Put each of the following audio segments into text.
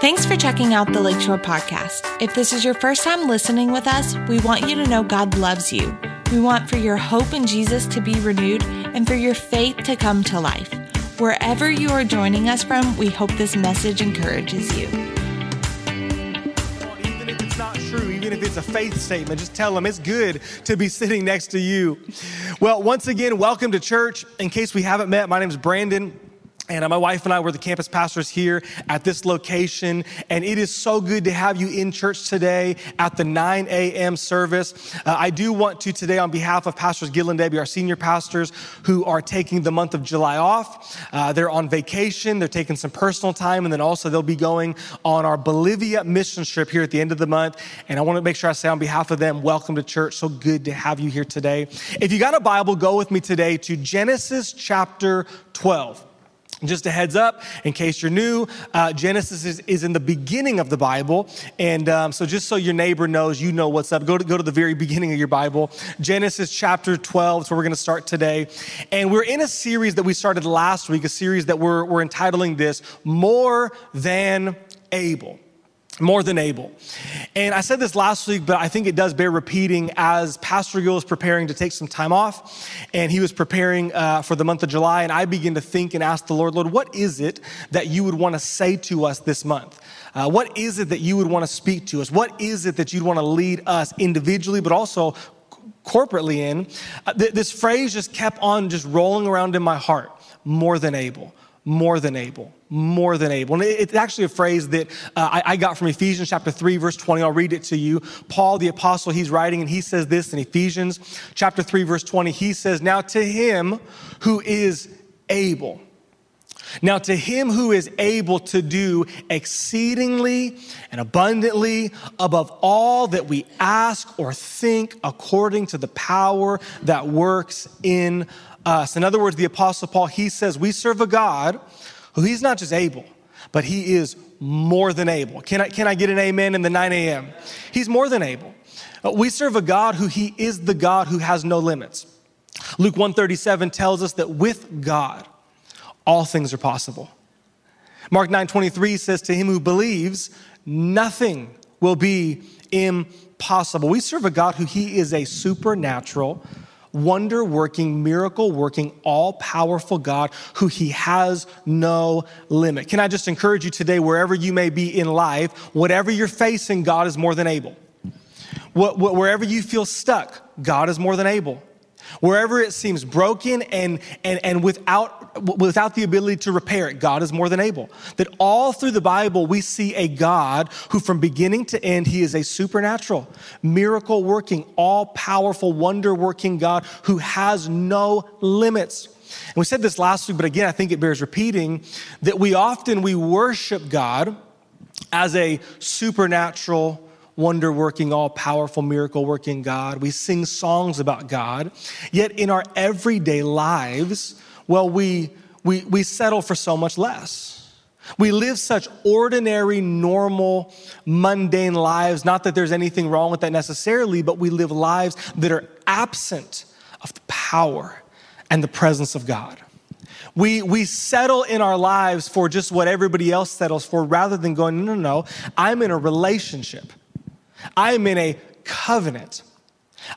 Thanks for checking out the Lakeshore Podcast. If this is your first time listening with us, we want you to know God loves you. We want for your hope in Jesus to be renewed and for your faith to come to life. Wherever you are joining us from, we hope this message encourages you. Even if it's not true, even if it's a faith statement, just tell them it's good to be sitting next to you. Well, once again, welcome to church. In case we haven't met, my name is Brandon. And uh, my wife and I were the campus pastors here at this location. And it is so good to have you in church today at the 9 a.m. service. Uh, I do want to today, on behalf of Pastors Gil and Debbie, our senior pastors, who are taking the month of July off, uh, they're on vacation, they're taking some personal time, and then also they'll be going on our Bolivia mission trip here at the end of the month. And I want to make sure I say on behalf of them, welcome to church. So good to have you here today. If you got a Bible, go with me today to Genesis chapter 12. Just a heads up, in case you're new, uh, Genesis is, is, in the beginning of the Bible. And um, so, just so your neighbor knows, you know what's up, go to, go to the very beginning of your Bible. Genesis chapter 12 is where we're going to start today. And we're in a series that we started last week, a series that we're, we're entitling this More Than Able more than able. And I said this last week, but I think it does bear repeating as Pastor Gil was preparing to take some time off and he was preparing uh, for the month of July. And I began to think and ask the Lord, Lord, what is it that you would want to say to us this month? Uh, what is it that you would want to speak to us? What is it that you'd want to lead us individually, but also corporately in? Uh, th- this phrase just kept on just rolling around in my heart more than able more than able, more than able. And it's actually a phrase that uh, I, I, got from Ephesians chapter 3, verse 20. I'll read it to you. Paul, the apostle, he's writing, and he says this in Ephesians chapter 3, verse 20. He says, Now to him who is able. Now, to him who is able to do exceedingly and abundantly above all that we ask or think according to the power that works in us. In other words, the Apostle Paul, he says, We serve a God who he's not just able, but he is more than able. Can I, can I get an amen in the 9 a.m.? He's more than able. Uh, we serve a God who he is the God who has no limits. Luke 137 tells us that with God, all things are possible. Mark 9:23 says to him who believes, nothing will be impossible. We serve a God who he is a supernatural wonder working, miracle working, all powerful God who He has no limit. Can I just encourage you today, wherever you may be in life, whatever you're facing, God is more than able. Wherever you feel stuck, God is more than able. Wherever it seems broken and, and, and without, without the ability to repair it, God is more than able. That all through the Bible, we see a God who, from beginning to end, he is a supernatural, miracle working, all powerful, wonder working God who has no limits. And we said this last week, but again, I think it bears repeating that we often we worship God as a supernatural wonder working, all powerful, miracle working God. We sing songs about God. Yet in our everyday lives, well, we, we, we settle for so much less. We live such ordinary, normal, mundane lives. Not that there's anything wrong with that necessarily, but we live lives that are absent of the power and the presence of God. We, we settle in our lives for just what everybody else settles for rather than going, no, no, no, I'm in a relationship. I am in a covenant.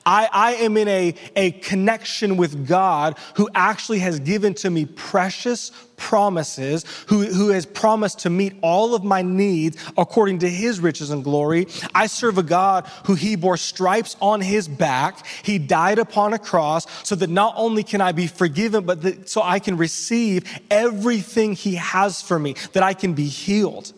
I, I, am in a, a connection with God who actually has given to me precious promises, who, who has promised to meet all of my needs according to his riches and glory. I serve a God who he bore stripes on his back. He died upon a cross so that not only can I be forgiven, but that, so I can receive everything he has for me, that I can be healed,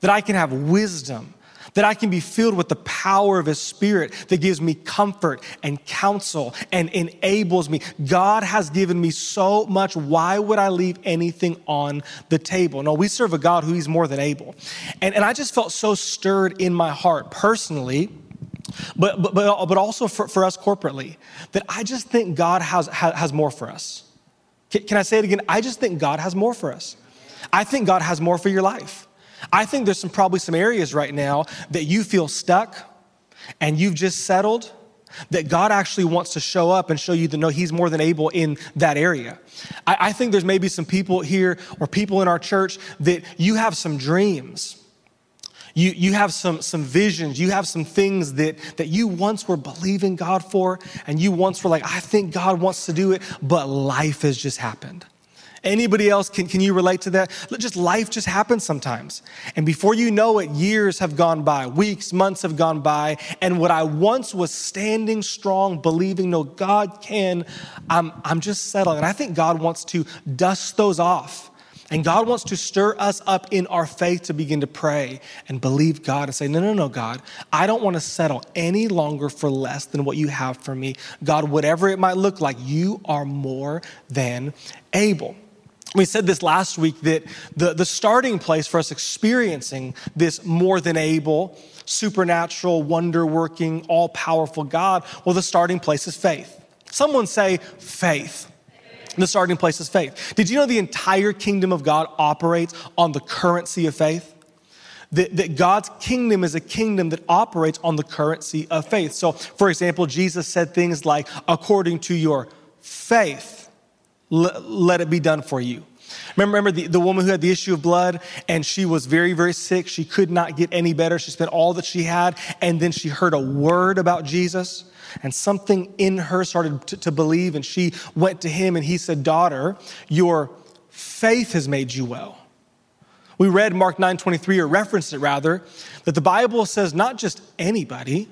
that I can have wisdom that I can be filled with the power of His Spirit that gives me comfort and counsel and enables me. God has given me so much. Why would I leave anything on the table? No, we serve a God who He's more than able. And, and I just felt so stirred in my heart personally. But, but, but but also for, for us corporately, that I just think God has, has more for us. Can, can I say it again? I just think God has more for us. I think God has more for your life. I think there's some probably some areas right now that you feel stuck and you've just settled. that God actually wants to show up and show you to know He's more than able in that area. I, I, think there's maybe some people here or people in our church that you have some dreams. You, you have some, some visions, you have some things that, that you once were believing God for, and you once were like, I think God wants to do it, but life has just happened. Anybody else, can, can you relate to that? Just life just happens sometimes. And before you know it, years have gone by, weeks, months have gone by. And what I once was standing strong, believing, no, God can, I'm, I'm just settling. And I think God wants to dust those off. And God wants to stir us up in our faith to begin to pray and believe God and say, No, no, no, God, I don't want to settle any longer for less than what you have for me. God, whatever it might look like, you are more than able. We said this last week that the, the starting place for us experiencing this more than able, supernatural, wonder working, all powerful God, well, the starting place is faith. Someone say faith. The starting place is faith. Did you know the entire kingdom of God operates on the currency of faith? That, that, God's kingdom is a kingdom that operates on the currency of faith. So, for example, Jesus said things like, according to your faith, let it be done for you. Remember, remember the, the woman who had the issue of blood and she was very, very sick. She could not get any better. She spent all that she had. And then she heard a word about Jesus and something in her started to, to believe. And she went to him and he said, Daughter, your faith has made you well. We read Mark 9:23 or referenced it rather that the Bible says not just anybody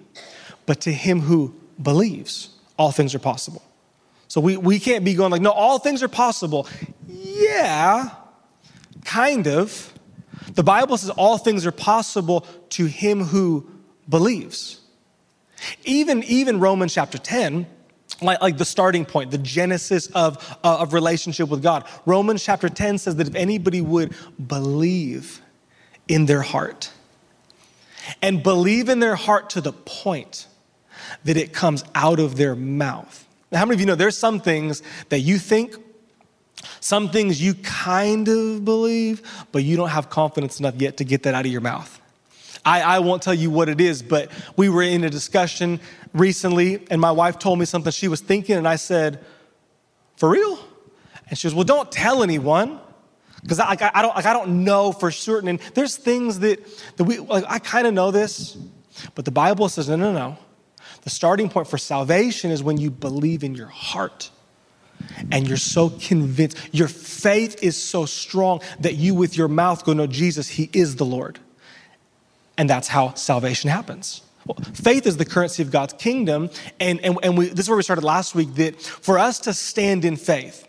but to him who believes all things are possible. So we, we can't be going like, no, all things are possible. Yeah, kind of. The Bible says all things are possible to him who believes. Even, even Romans chapter 10, like, like the starting point, the genesis of, uh, of relationship with God. Romans chapter 10 says that if anybody would believe in their heart, and believe in their heart to the point that it comes out of their mouth, now, how many of you know there's some things that you think, some things you kind of believe, but you don't have confidence enough yet to get that out of your mouth? I, I won't tell you what it is, but we were in a discussion recently, and my wife told me something she was thinking, and I said, For real? And she goes, Well, don't tell anyone because I, I, don't, like, I don't know for certain. And there's things that, that we, like, I kind of know this, but the Bible says, no, no, no. The starting point for salvation is when you believe in your heart and you're so convinced, your faith is so strong that you with your mouth go, No, Jesus, He is the Lord. And that's how salvation happens. Well, faith is the currency of God's kingdom. And, and, and we, this is where we started last week that for us to stand in faith,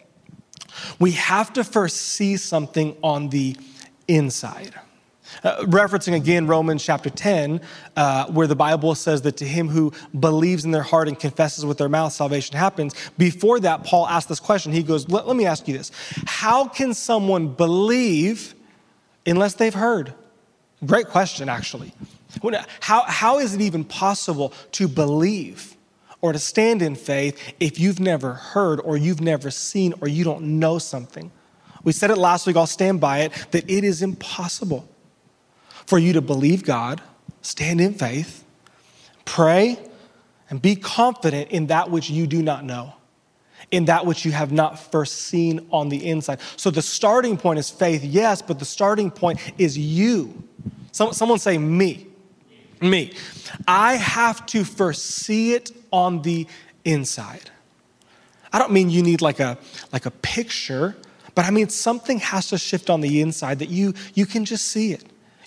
we have to first see something on the inside. Uh, referencing again Romans chapter 10, uh, where the Bible says that to him who believes in their heart and confesses with their mouth, salvation happens. Before that, Paul asked this question. He goes, let, let me ask you this How can someone believe unless they've heard? Great question, actually. How, how is it even possible to believe or to stand in faith if you've never heard or you've never seen or you don't know something? We said it last week, I'll stand by it, that it is impossible for you to believe God, stand in faith, pray, and be confident in that which you do not know, in that which you have not first seen on the inside. So the starting point is faith, yes, but the starting point is you. someone say, me. Me. I have to first see it on the inside. I don't mean you need like a, like a picture, but I mean something has to shift on the inside that you, you can just see it.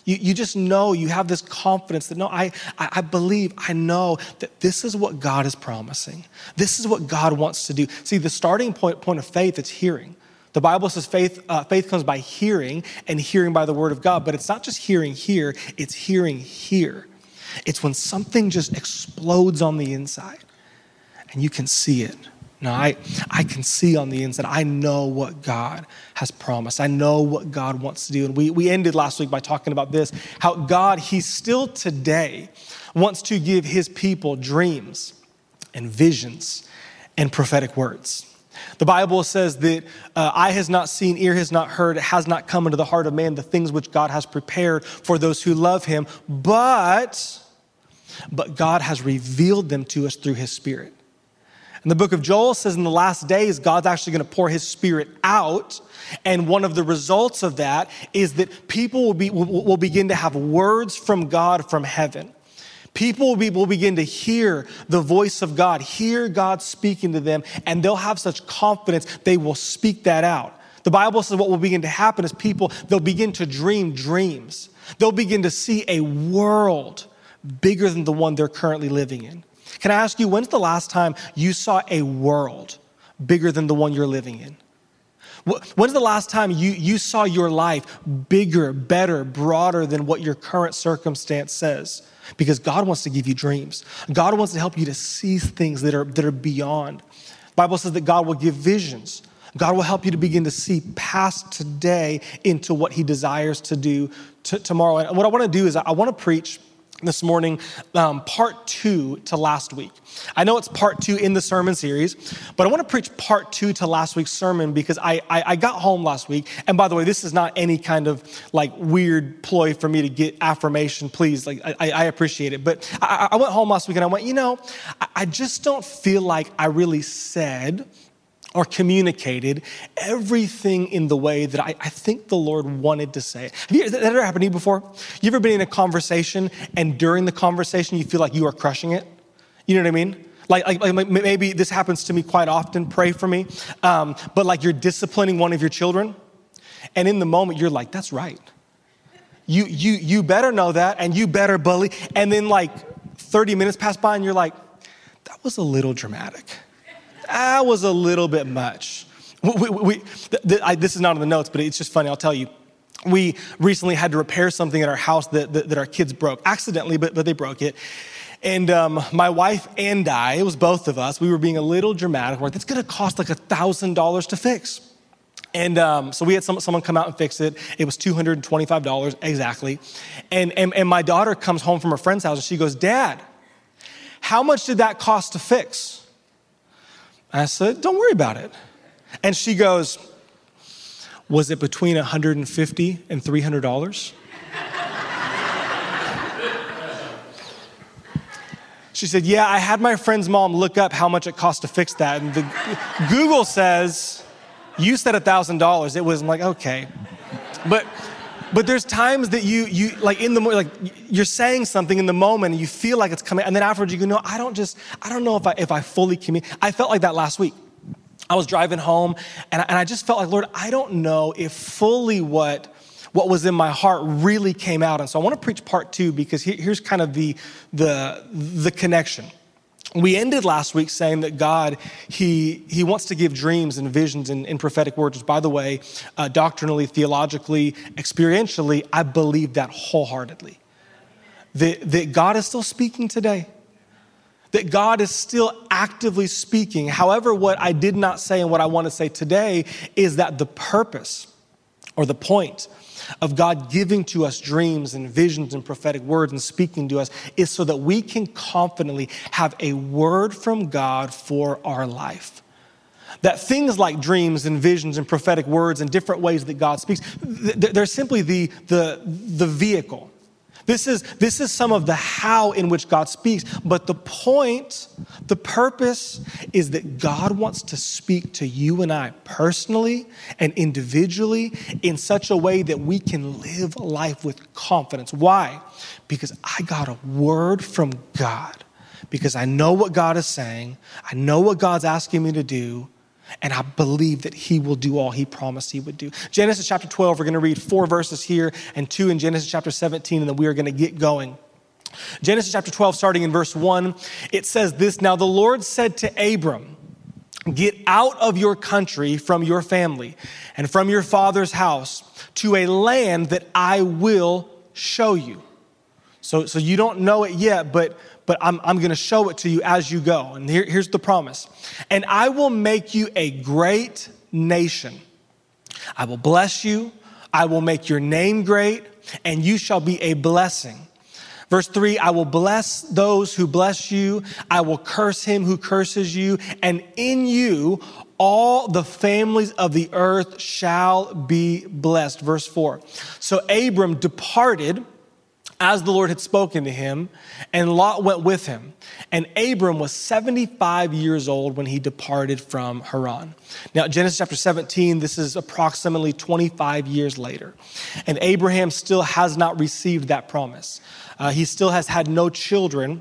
You, you just know, you have this confidence that no, I, I, I believe, I know that this is what God is promising. This is what God wants to do. See, the starting point, point of faith is hearing. The Bible says faith, uh, faith comes by hearing and hearing by the word of God, but it's not just hearing here, it's hearing here. It's when something just explodes on the inside and you can see it. No, I, I can see on the inside. I know what God has promised. I know what God wants to do. And we, we ended last week by talking about this how God, He still today wants to give His people dreams and visions and prophetic words. The Bible says that uh, eye has not seen, ear has not heard, it has not come into the heart of man the things which God has prepared for those who love Him. But but God has revealed them to us through his spirit. And the book of Joel says in the last days, God's actually going to pour his spirit out. And one of the results of that is that people will, be, will, will begin to have words from God from heaven. People will, be, will begin to hear the voice of God, hear God speaking to them, and they'll have such confidence they will speak that out. The Bible says what will begin to happen is people, they'll begin to dream dreams. They'll begin to see a world bigger than the one they're currently living in. Can I ask you, when's the last time you saw a world bigger than the one you're living in? When's the last time you, you saw your life bigger, better, broader than what your current circumstance says? Because God wants to give you dreams. God wants to help you to see things that are, that are beyond. The Bible says that God will give visions. God will help you to begin to see past today into what He desires to do t- tomorrow. And what I want to do is I want to preach this morning, um, part two to last week. I know it's part two in the sermon series, but I want to preach part two to last week's sermon because I, I, I, got home last week. And by the way, this is not any kind of like weird ploy for me to get affirmation, please. Like, I, I appreciate it. But I, I, went home last week and I went, you know, I just don't feel like I really said or communicated everything in the way that I, I, think the Lord wanted to say. Have you, that ever happened to you before? You ever been in a conversation and during the conversation you feel like you are crushing it? You know what I mean? Like, like, like maybe this happens to me quite often. Pray for me. Um, but like you're disciplining one of your children, and in the moment you're like, "That's right." You you you better know that, and you better bully. And then like 30 minutes pass by, and you're like, "That was a little dramatic." That was a little bit much. We, we, th- th- I, this is not in the notes, but it's just funny. I'll tell you. We recently had to repair something at our house that, that, that our kids broke accidentally, but, but they broke it. And um, my wife and I, it was both of us, we were being a little dramatic. We're like, that's gonna cost like a $1,000 to fix. And um, so we had some, someone come out and fix it. It was $225 exactly. And, and, and my daughter comes home from her friend's house and she goes, Dad, how much did that cost to fix? I said, Don't worry about it. And she goes, Was it between 150 and $300? She said, Yeah, I had my friend's mom look up how much it cost to fix that. And the, Google says, You said $1,000. It was I'm like, okay. But but there's times that you you like in the like you're saying something in the moment and you feel like it's coming, and then afterwards you go, no, I don't just I don't know if I if I fully commit. I felt like that last week. I was driving home and I, and I just felt like, Lord, I don't know if fully what what was in my heart really came out. And so I want to preach part two because here's kind of the the the connection we ended last week saying that God, He, he wants to give dreams and visions and, and prophetic words. By the way, uh, doctrinally, theologically, experientially, I believe that wholeheartedly. That, that God is still speaking today. That God is still actively speaking. However, what I did not say and what I want to say today is that the purpose or the point of God giving to us dreams and visions and prophetic words and speaking to us is so that we can confidently have a word from God for our life. That things like dreams and visions and prophetic words and different ways that God speaks, they're simply the, the, the vehicle this is, this is some of the how in which God speaks. But the point, the purpose is that God wants to speak to you and I personally and individually in such a way that we can live life with confidence. Why? Because I got a word from God. Because I know what God is saying, I know what God's asking me to do, and I believe that he will do all he promised he would do. Genesis chapter 12, we're going to read four verses here and two in Genesis chapter 17, and then we are going to get going. Genesis chapter 12, starting in verse 1, it says this Now the Lord said to Abram, Get out of your country, from your family, and from your father's house to a land that I will show you. So, so you don't know it yet, but but I'm, I'm going to show it to you as you go. And here, here's the promise. And I will make you a great nation. I will bless you. I will make your name great, and you shall be a blessing. Verse three, I will bless those who bless you. I will curse him who curses you. And in you, all the families of the earth shall be blessed. Verse four. So Abram departed as the Lord had spoken to him, and Lot went with him. And Abram was 75 years old when he departed from Haran. Now, Genesis chapter 17, this is approximately 25 years later. And Abraham still has not received that promise. Uh, he still has had no children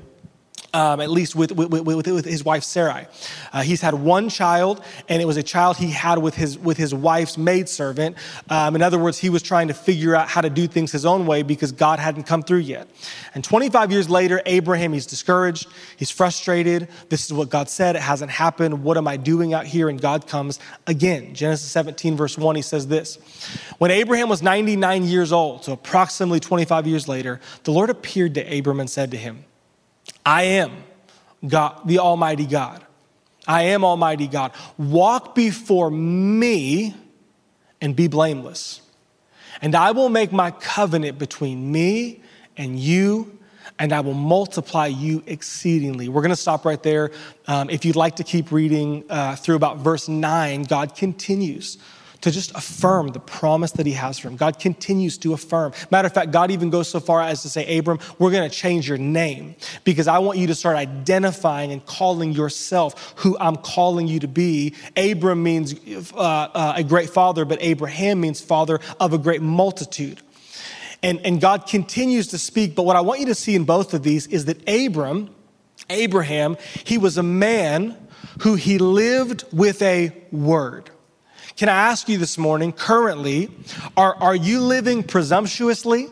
um, at least with, with, with, with, his wife Sarai. Uh, he's had one child, and it was a child he had with his, with his wife's maidservant. Um, in other words, he was trying to figure out how to do things his own way because God hadn't come through yet. And 25 years later, Abraham, he's discouraged, he's frustrated. This is what God said, it hasn't happened. What am I doing out here? And God comes again. Genesis 17, verse 1, he says this When Abraham was 99 years old, so approximately 25 years later, the Lord appeared to Abram and said to him, I am God, the Almighty God. I am Almighty God. Walk before me and be blameless. And I will make my covenant between me and you, and I will multiply you exceedingly. We're going to stop right there. Um, if you'd like to keep reading uh, through about verse 9, God continues to just affirm the promise that he has for him. God continues to affirm. Matter of fact, God even goes so far as to say, Abram, we're going to change your name because I want you to start identifying and calling yourself who I'm calling you to be. Abram means uh, uh, a great father, but Abraham means father of a great multitude. And, and God continues to speak, but what I want you to see in both of these is that Abram, Abraham, he was a man who he lived with a word. Can I ask you this morning, currently, are, are you living presumptuously?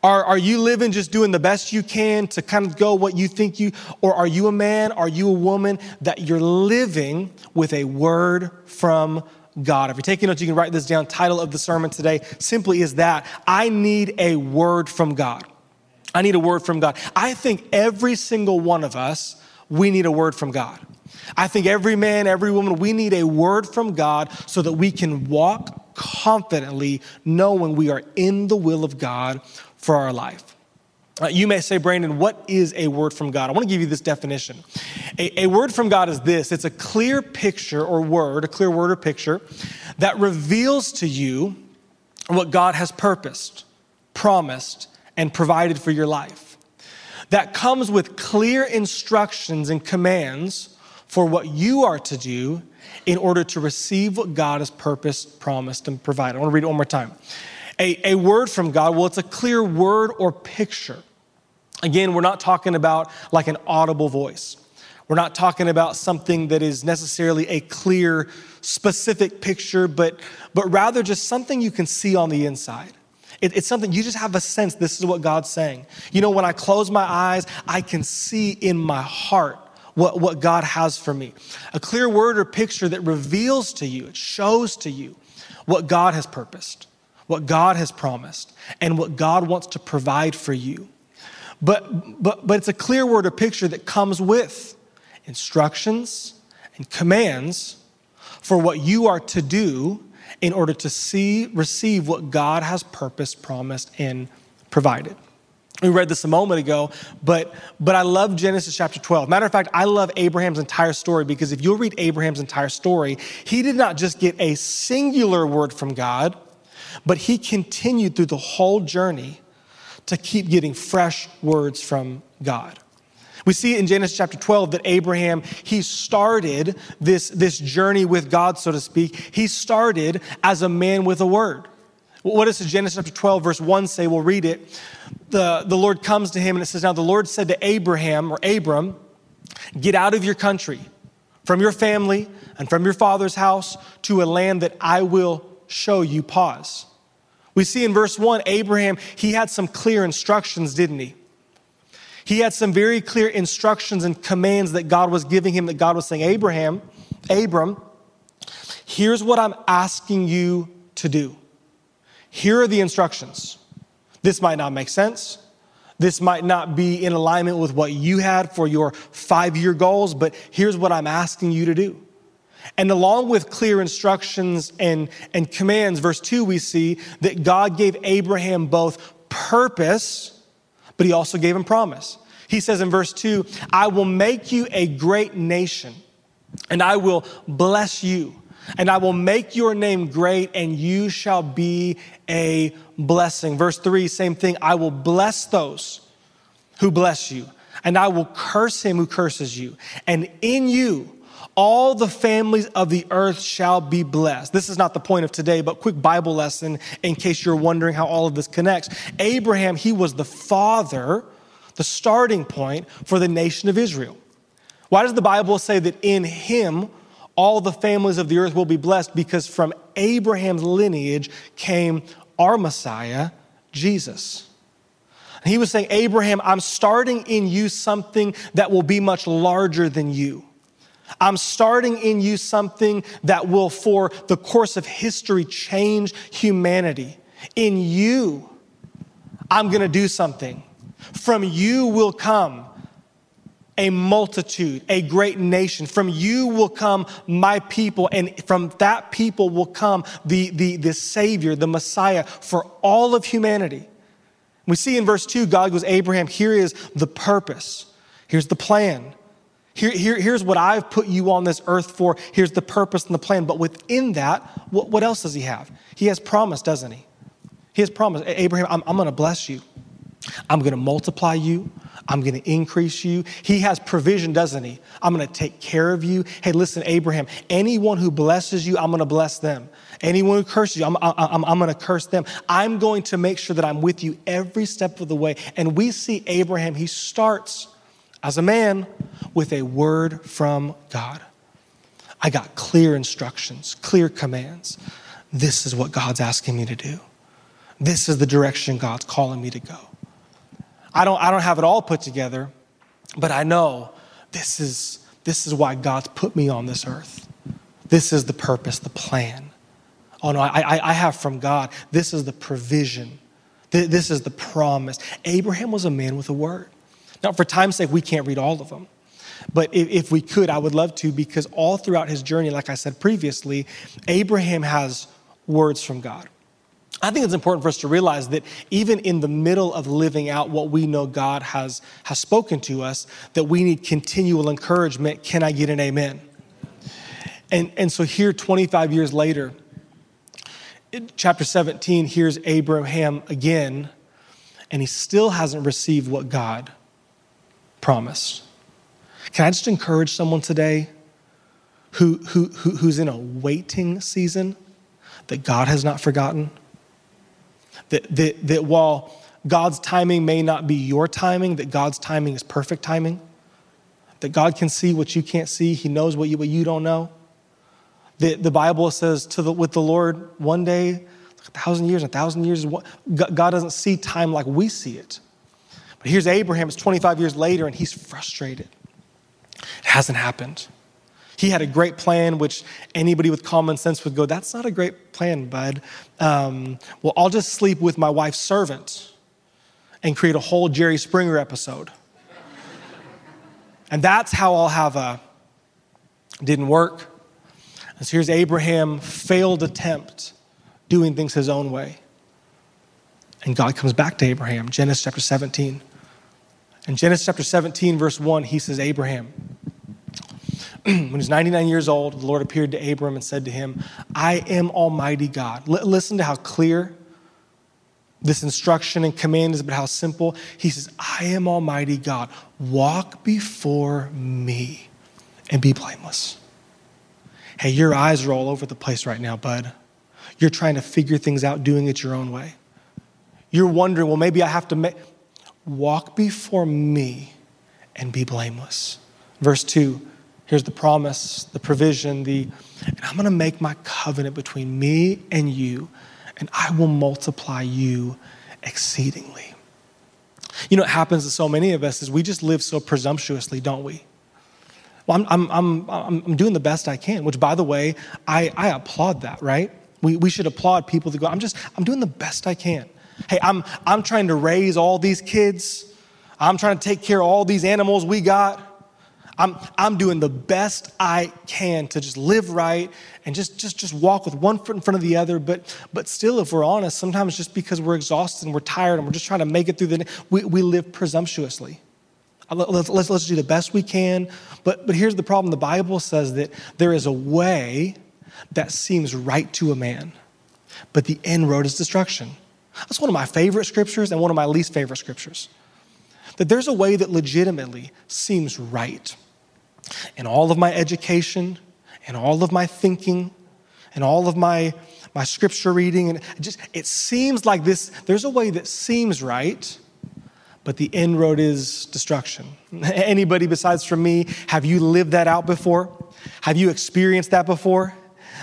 Are, are you living just doing the best you can to kind of go what you think you, or are you a man, are you a woman that you're living with a word from God? If you're taking notes, you can write this down. Title of the sermon today simply is that I need a word from God. I need a word from God. I think every single one of us, we need a word from God. I think every man, every woman, we need a word from God so that we can walk confidently knowing we are in the will of God for our life. Uh, you may say, Brandon, what is a word from God? I want to give you this definition. A, a word from God is this it's a clear picture or word, a clear word or picture that reveals to you what God has purposed, promised, and provided for your life. That comes with clear instructions and commands for what you are to do in order to receive what God has purposed, promised, and provided. I want to read it one more time. A, a word from God, well, it's a clear word or picture. Again, we're not talking about like an audible voice. We're not talking about something that is necessarily a clear, specific picture, but, but rather just something you can see on the inside. It, it's something you just have a sense this is what God's saying. You know, when I close my eyes, I can see in my heart what, what God has for me. A clear word or picture that reveals to you, it shows to you what God has purposed, what God has promised, and what God wants to provide for you. But, but, but it's a clear word or picture that comes with instructions and commands for what you are to do in order to see, receive what God has purposed, promised, and provided. We read this a moment ago, but, but I love Genesis chapter 12. Matter of fact, I love Abraham's entire story because if you'll read Abraham's entire story, he did not just get a singular word from God, but he continued through the whole journey to keep getting fresh words from God. We see in Genesis chapter 12 that Abraham, he started this, this journey with God, so to speak. He started as a man with a word. What does Genesis chapter 12, verse 1 say? We'll read it. The, the Lord comes to him and it says, Now the Lord said to Abraham or Abram, Get out of your country, from your family, and from your father's house to a land that I will show you. Pause. We see in verse 1, Abraham, he had some clear instructions, didn't he? He had some very clear instructions and commands that God was giving him, that God was saying, Abraham, Abram, here's what I'm asking you to do. Here are the instructions. This might not make sense. This might not be in alignment with what you had for your five year goals, but here's what I'm asking you to do. And along with clear instructions and, and commands, verse 2, we see that God gave Abraham both purpose, but he also gave him promise. He says in verse 2, I will make you a great nation, and I will bless you and I will make your name great, and you shall be a blessing. Verse three, same thing. I will bless those who bless you, and I will curse him who curses you. And in you, all the families of the earth shall be blessed. This is not the point of today, but quick Bible lesson in case you're wondering how all of this connects. Abraham, he was the father, the starting point for the nation of Israel. Why does the Bible say that in him all the families of the earth will be blessed? Because from Abraham's lineage came our Messiah, Jesus. he was saying, Abraham, I'm starting in you something that will be much larger than you. I'm starting in you something that will, for the course of history, change humanity. In you, I'm going to do something. From you will come a multitude, a great nation. From you will come my people, and from that people will come the, the, the Savior, the Messiah for all of humanity. We see in verse 2, God goes, Abraham, here is the purpose, here's the plan. Here, here, here's what I've put you on this earth for. Here's the purpose and the plan. But within that, what, what else does he have? He has promise, doesn't he? He has promise. Abraham, I'm, I'm going to bless you. I'm going to multiply you. I'm going to increase you. He has provision, doesn't he? I'm going to take care of you. Hey, listen, Abraham, anyone who blesses you, I'm going to bless them. Anyone who curses you, I'm, I'm, I'm going to curse them. I'm going to make sure that I'm with you every step of the way. And we see Abraham, he starts as a man with a word from God. I got clear instructions, clear commands. This is what God's asking me to do. This is the direction God's calling me to go. I don't, I don't have it all put together, but I know this is, this is why God's put me on this earth. This is the purpose, the plan. Oh no, I, I, I have from God. This is the provision. This is the promise. Abraham was a man with a word. Now, for time's sake, we can't read all of them. But if, if, we could, I would love to because all throughout his journey, like I said previously, Abraham has words from God. I think it's important for us to realize that even in the middle of living out what we know God has, has spoken to us, that we need continual encouragement. Can I get an amen? And, and so here, 25 years later, chapter 17, here's Abraham again, and he still hasn't received what God promised. Can I just encourage someone today who, who, who, who's in a waiting season that God has not forgotten? That, that, that while God's timing may not be your timing, that God's timing is perfect timing? That God can see what you can't see, He knows what you, what you don't know? That the Bible says to the, with the Lord, one day, a thousand years, a thousand years, God doesn't see time like we see it. But here's Abraham, it's 25 years later, and he's frustrated. It hasn't happened. He had a great plan, which anybody with common sense would go, That's not a great plan, bud. Um, well, I'll just sleep with my wife's servant and create a whole Jerry Springer episode. and that's how I'll have a. Didn't work. And so here's Abraham, failed attempt doing things his own way. And God comes back to Abraham, Genesis chapter 17. In Genesis chapter 17, verse 1, he says, Abraham, when he was 99 years old, the Lord appeared to Abram and said to him, I am Almighty God. L- listen to how clear this instruction and command is, but how simple. He says, I am Almighty God. Walk before me and be blameless. Hey, your eyes are all over the place right now, bud. You're trying to figure things out doing it your own way. You're wondering, well, maybe I have to make walk before me and be blameless. Verse 2, here's the promise, the provision, the, and I'm going to make my covenant between me and you, and I will multiply you exceedingly. You know, what happens to so many of us is we just live so presumptuously, don't we? Well, I'm, I'm, I'm, I'm doing the best I can, which, by the way, I, I applaud that, right? We, we should applaud people that go, I'm just, I'm doing the best I can. Hey, I'm, I'm trying to raise all these kids. I'm trying to take care of all these animals we got. I'm, I'm doing the best I can to just live right and just, just, just walk with one foot in front of the other. But, but still, if we're honest, sometimes just because we're exhausted and we're tired and we're just trying to make it through the day, we, we live presumptuously. Uh, let's, let's, let's do the best we can. But, but here's the problem the Bible says that there is a way that seems right to a man, but the end road is destruction. That's one of my favorite scriptures and one of my least favorite scriptures. That there's a way that legitimately seems right. In all of my education, and all of my thinking, and all of my, my scripture reading, and just it seems like this, there's a way that seems right, but the end road is destruction. Anybody besides from me, have you lived that out before? Have you experienced that before?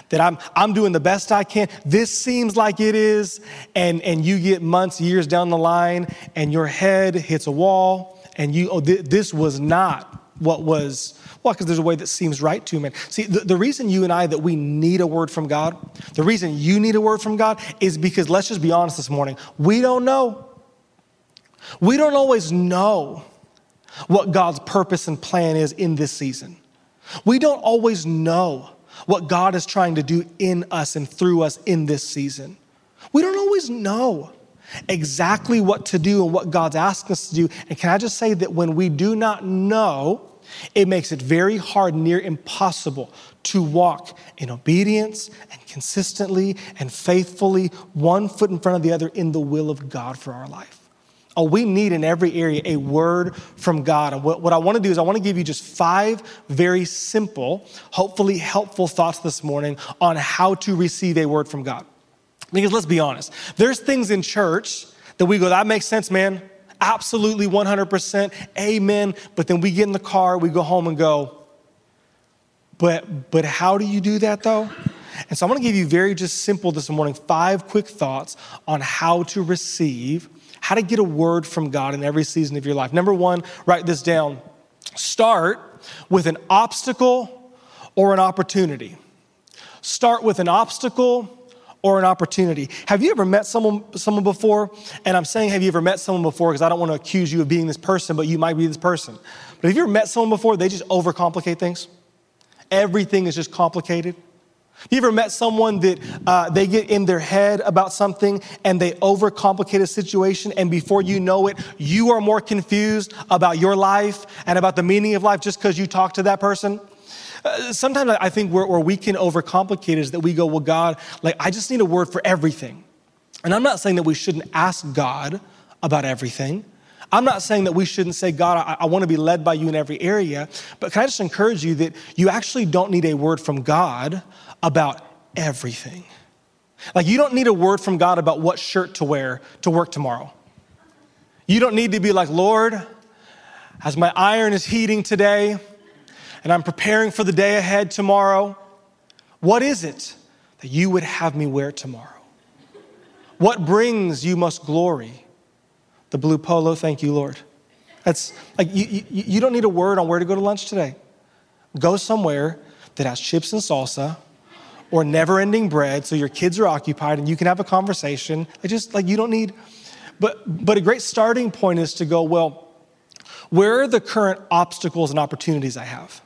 that I'm, I'm doing the best I can. This seems like it is. And, and you get months, years down the line, and your head hits a wall, and you, oh, th- this was not what was, well, because there's a way that seems right to man. See, the, the reason you and I that we need a word from God, the reason you need a word from God is because let's just be honest this morning, we don't know. We don't always know what God's purpose and plan is in this season. We don't always know what God is trying to do in us and through us in this season. We don't always know exactly what to do and what God's asking us to do. And can I just say that when we do not know, it makes it very hard, near impossible, to walk in obedience and consistently and faithfully, one foot in front of the other, in the will of God for our life. Oh, we need in every area a word from God. And what, what I want to do is I want to give you just five very simple, hopefully helpful thoughts this morning on how to receive a word from God. Because let's be honest, there's things in church that we go, that makes sense, man. Absolutely 100%. Amen. But then we get in the car, we go home and go, but, but how do you do that though? And so I'm to give you very just simple this morning five quick thoughts on how to receive how to get a word from God in every season of your life. Number one, write this down. Start with an obstacle or an opportunity. Start with an obstacle or an opportunity. Have you ever met someone, someone before? And I'm saying, have you ever met someone before? Because I don't want to accuse you of being this person, but you might be this person. But have you ever met someone before? They just overcomplicate things. Everything is just complicated. You ever met someone that uh, they get in their head about something and they overcomplicate a situation, and before you know it, you are more confused about your life and about the meaning of life just because you talk to that person? Uh, sometimes I think where, where we can overcomplicate is that we go, Well, God, like, I just need a word for everything. And I'm not saying that we shouldn't ask God about everything. I'm not saying that we shouldn't say, God, I, I want to be led by you in every area, but can I just encourage you that you actually don't need a word from God about everything. Like, you don't need a word from God about what shirt to wear to work tomorrow. You don't need to be like, Lord, as my iron is heating today and I'm preparing for the day ahead tomorrow, what is it that you would have me wear tomorrow? What brings you most glory? The blue polo, thank you, Lord. That's like you, you, you don't need a word on where to go to lunch today. Go somewhere that has chips and salsa or never ending bread so your kids are occupied and you can have a conversation. I just like you don't need, but, but a great starting point is to go, well, where are the current obstacles and opportunities I have?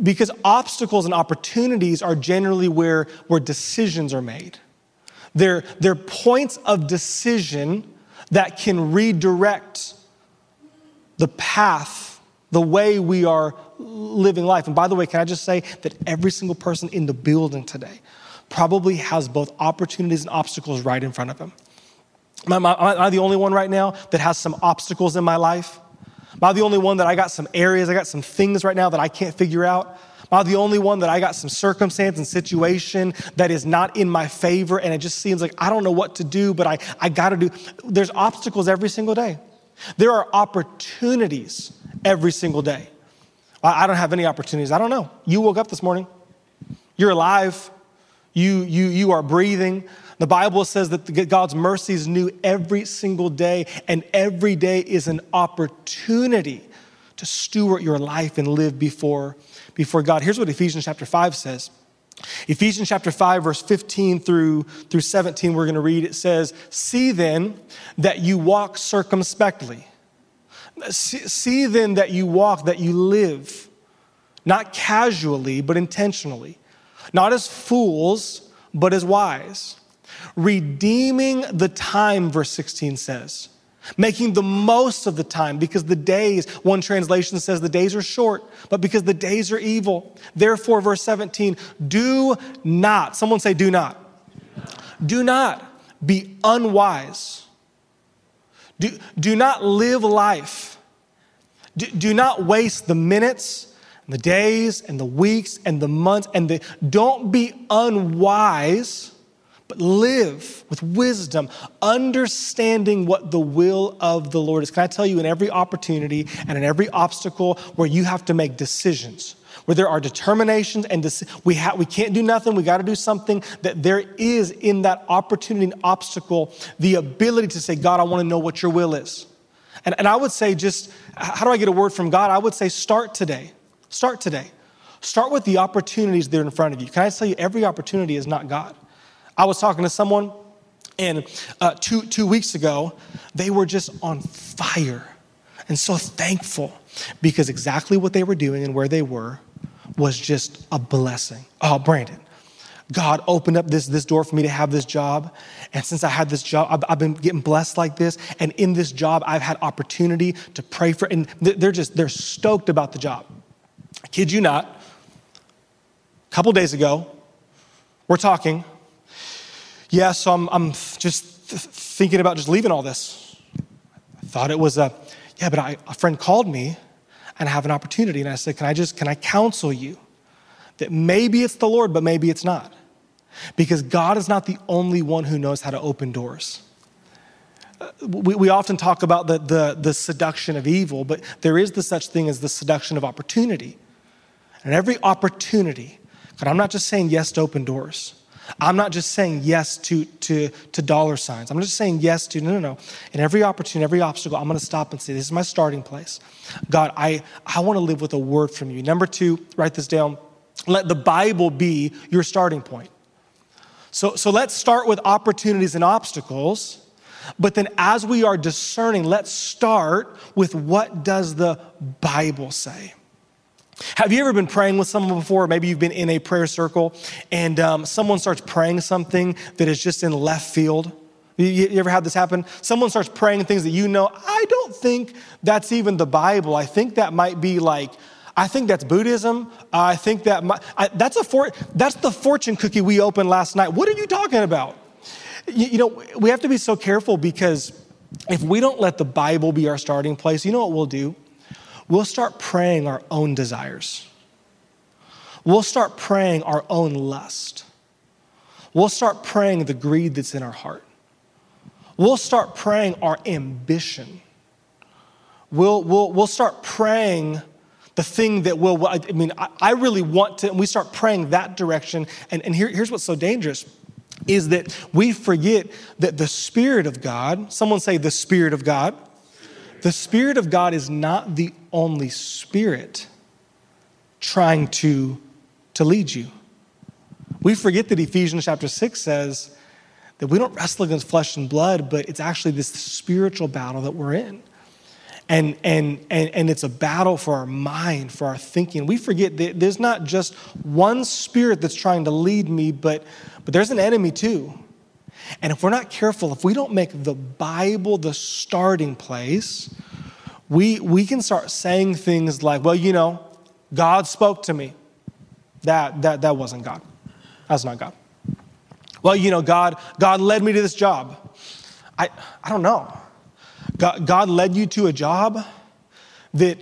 Because obstacles and opportunities are generally where, where decisions are made. They're, they're points of decision that can redirect the path, the way we are living life. And by the way, can I just say that every single person in the building today probably has both opportunities and obstacles right in front of them. Am I, am I the only one right now that has some obstacles in my life? Am I the only one that I got some areas, I got some things right now that I can't figure out? Am I the only one that I got some circumstance and situation that is not in my favor and it just seems like I don't know what to do, but I, I got to do? There's obstacles every single day. There are opportunities every single day. I don't have any opportunities. I don't know. You woke up this morning. You're alive. You, you, you are breathing. The Bible says that God's mercy is new every single day, and every day is an opportunity to steward your life and live before, before God. Here's what Ephesians chapter 5 says. Ephesians chapter 5, verse 15 through, through 17, we're going to read. It says, See then that you walk circumspectly See then that you walk, that you live, not casually, but intentionally, not as fools, but as wise, redeeming the time, verse 16 says, making the most of the time because the days, one translation says the days are short, but because the days are evil. Therefore, verse 17, do not, someone say, do not. Do not be unwise. Do, do not live life. Do, do not waste the minutes, and the days, and the weeks, and the months, and the, don't be unwise but live with wisdom, understanding what the will of the Lord is. Can I tell you, in every opportunity and in every obstacle where you have to make decisions, where there are determinations and we, ha- we can't do nothing, we got to do something, that there is in that opportunity and obstacle the ability to say, God, I want to know what your will is. And, and I would say, just how do I get a word from God? I would say, start today. Start today. Start with the opportunities that are in front of you. Can I tell you, every opportunity is not God. I was talking to someone, and uh, two, two weeks ago, they were just on fire and so thankful because exactly what they were doing and where they were was just a blessing. Oh, Brandon, God opened up this, this door for me to have this job. And since I had this job, I've, I've, been getting blessed like this. And in this job, I've had opportunity to pray for, and they're just, they're stoked about the job. I kid you not. A couple days ago, we're talking, yeah, so I'm, I'm just thinking about just leaving all this. I thought it was a, yeah, but I, a friend called me and I have an opportunity. And I said, can I just, can I counsel you that maybe it's the Lord, but maybe it's not? Because God is not the only one who knows how to open doors. Uh, we, we often talk about the, the, the seduction of evil, but there is the such thing as the seduction of opportunity. And every opportunity, but I'm not just saying yes to open doors. I'm not just saying yes to, to, to dollar signs. I'm just saying yes to, no, no, no. In every opportunity, every obstacle, I'm going to stop and say, this is my starting place. God, I, I want to live with a word from you. Number two, write this down. Let the Bible be your starting point. So, so let's start with opportunities and obstacles. But then as we are discerning, let's start with what does the Bible say? Have you ever been praying with someone before? Maybe you've been in a prayer circle and um, someone starts praying something that is just in left field. You, you, ever had this happen? Someone starts praying things that you know, I don't think that's even the Bible. I think that might be like, I think that's Buddhism. I think that might, I, that's, a for, that's the fortune cookie we opened last night. What are you talking about? You, you know, we have to be so careful because if we don't let the Bible be our starting place, you know what we'll do? We'll start praying our own desires. We'll start praying our own lust. We'll start praying the greed that's in our heart. We'll start praying our ambition. We'll, we'll, we'll start praying the thing that will, I mean, I, I really want to, and we start praying that direction. And, and here, here's what's so dangerous is that we forget that the Spirit of God, someone say the Spirit of God, the Spirit of God is not the only Spirit trying to, to lead you. We forget that Ephesians chapter 6 says that we don't wrestle against flesh and blood, but it's actually this spiritual battle that we're in. And, and, and, and it's a battle for our mind, for our thinking. We forget that there's not just one spirit that's trying to lead me, but, but there's an enemy too. And if we're not careful, if we don't make the Bible the starting place, we, we can start saying things like, well, you know, God spoke to me. That, that, that wasn't God. That's not God. Well, you know, God, God led me to this job. I, I don't know. God, God led you to a job that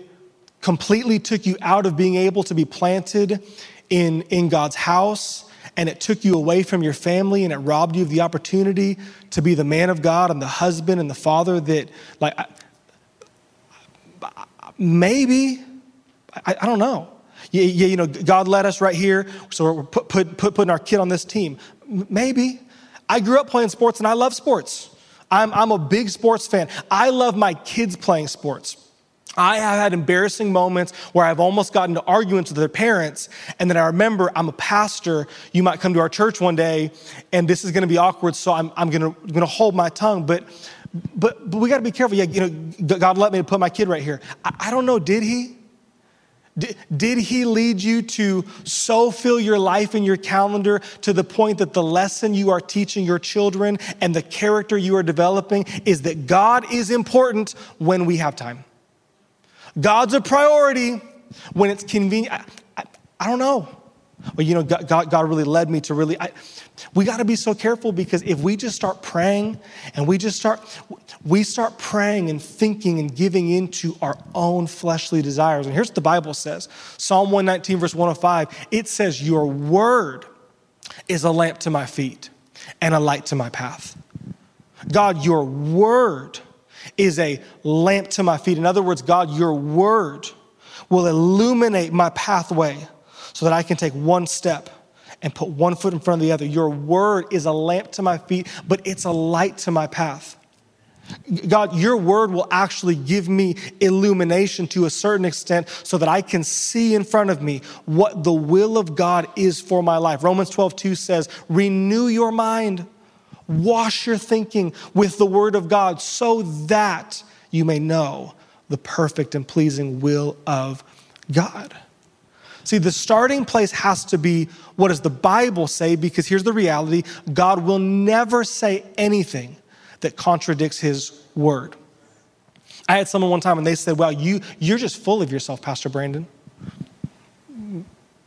completely took you out of being able to be planted in, in God's house and it took you away from your family and it robbed you of the opportunity to be the man of God and the husband and the father that, like, maybe, I, I don't know. Yeah, yeah, you know, God led us right here, so we're put, put, put, putting our kid on this team. Maybe. I grew up playing sports and I love sports. I'm, I'm a big sports fan. I love my kids playing sports. I have had embarrassing moments where I've almost gotten into arguments with their parents. And then I remember I'm a pastor. You might come to our church one day and this is going to be awkward. So I'm, I'm going to hold my tongue. But, but, but we got to be careful. Yeah, you know, God let me put my kid right here. I, I don't know, did he? Did he lead you to so fill your life and your calendar to the point that the lesson you are teaching your children and the character you are developing is that God is important when we have time? God's a priority when it's convenient. I, I, I don't know. Well, you know, God, God really led me to really, I, we got to be so careful because if we just start praying and we just start, we start praying and thinking and giving into our own fleshly desires. And here's what the Bible says Psalm 119, verse 105 it says, Your word is a lamp to my feet and a light to my path. God, your word is a lamp to my feet. In other words, God, your word will illuminate my pathway so that I can take one step and put one foot in front of the other. Your word is a lamp to my feet, but it's a light to my path. God, your word will actually give me illumination to a certain extent so that I can see in front of me what the will of God is for my life. Romans 12, 2 says, Renew your mind, wash your thinking with the word of God so that you may know the perfect and pleasing will of God. See, the starting place has to be what does the Bible say? Because here's the reality God will never say anything that contradicts his word. I had someone one time and they said, Well, you, you're just full of yourself, Pastor Brandon.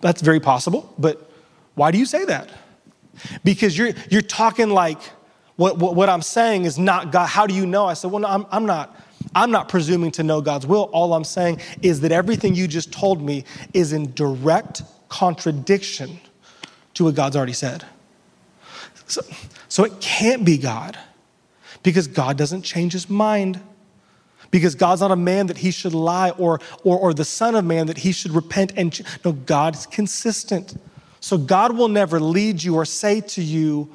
That's very possible, but why do you say that? Because you're, you're talking like what, what, what I'm saying is not God. How do you know? I said, Well, no, I'm, I'm not. I'm not presuming to know God's will. All I'm saying is that everything you just told me is in direct contradiction to what God's already said. So, so it can't be God because God doesn't change his mind. Because God's not a man that he should lie or, or, or the son of man that he should repent and no, God's consistent. So God will never lead you or say to you,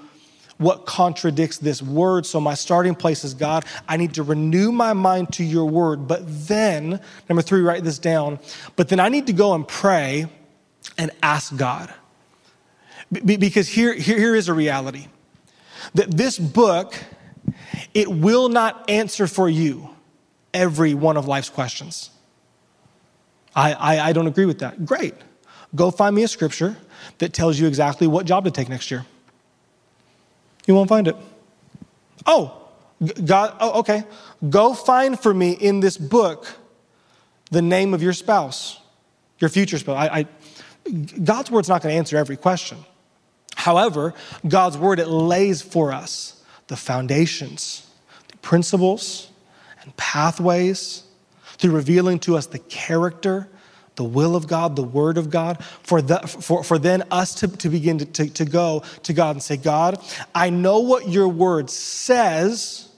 what contradicts this word. So my starting place is God, I need to renew my mind to your word. But then, number three, write this down. But then I need to go and pray and ask God. because here, here, here is a reality that this book, it will not answer for you every one of life's questions. I, I, I don't agree with that. Great. Go find me a scripture that tells you exactly what job to take next year. You won't find it. Oh, God, oh, okay. Go find for me in this book the name of your spouse, your future spouse. I, I, God's word's not going to answer every question. However, God's word, it lays for us the foundations, the principles, and pathways through revealing to us the character the will of God, the word of God, for, the, for, for then us to, to begin to, to, to go to God and say, God, I know what your word says,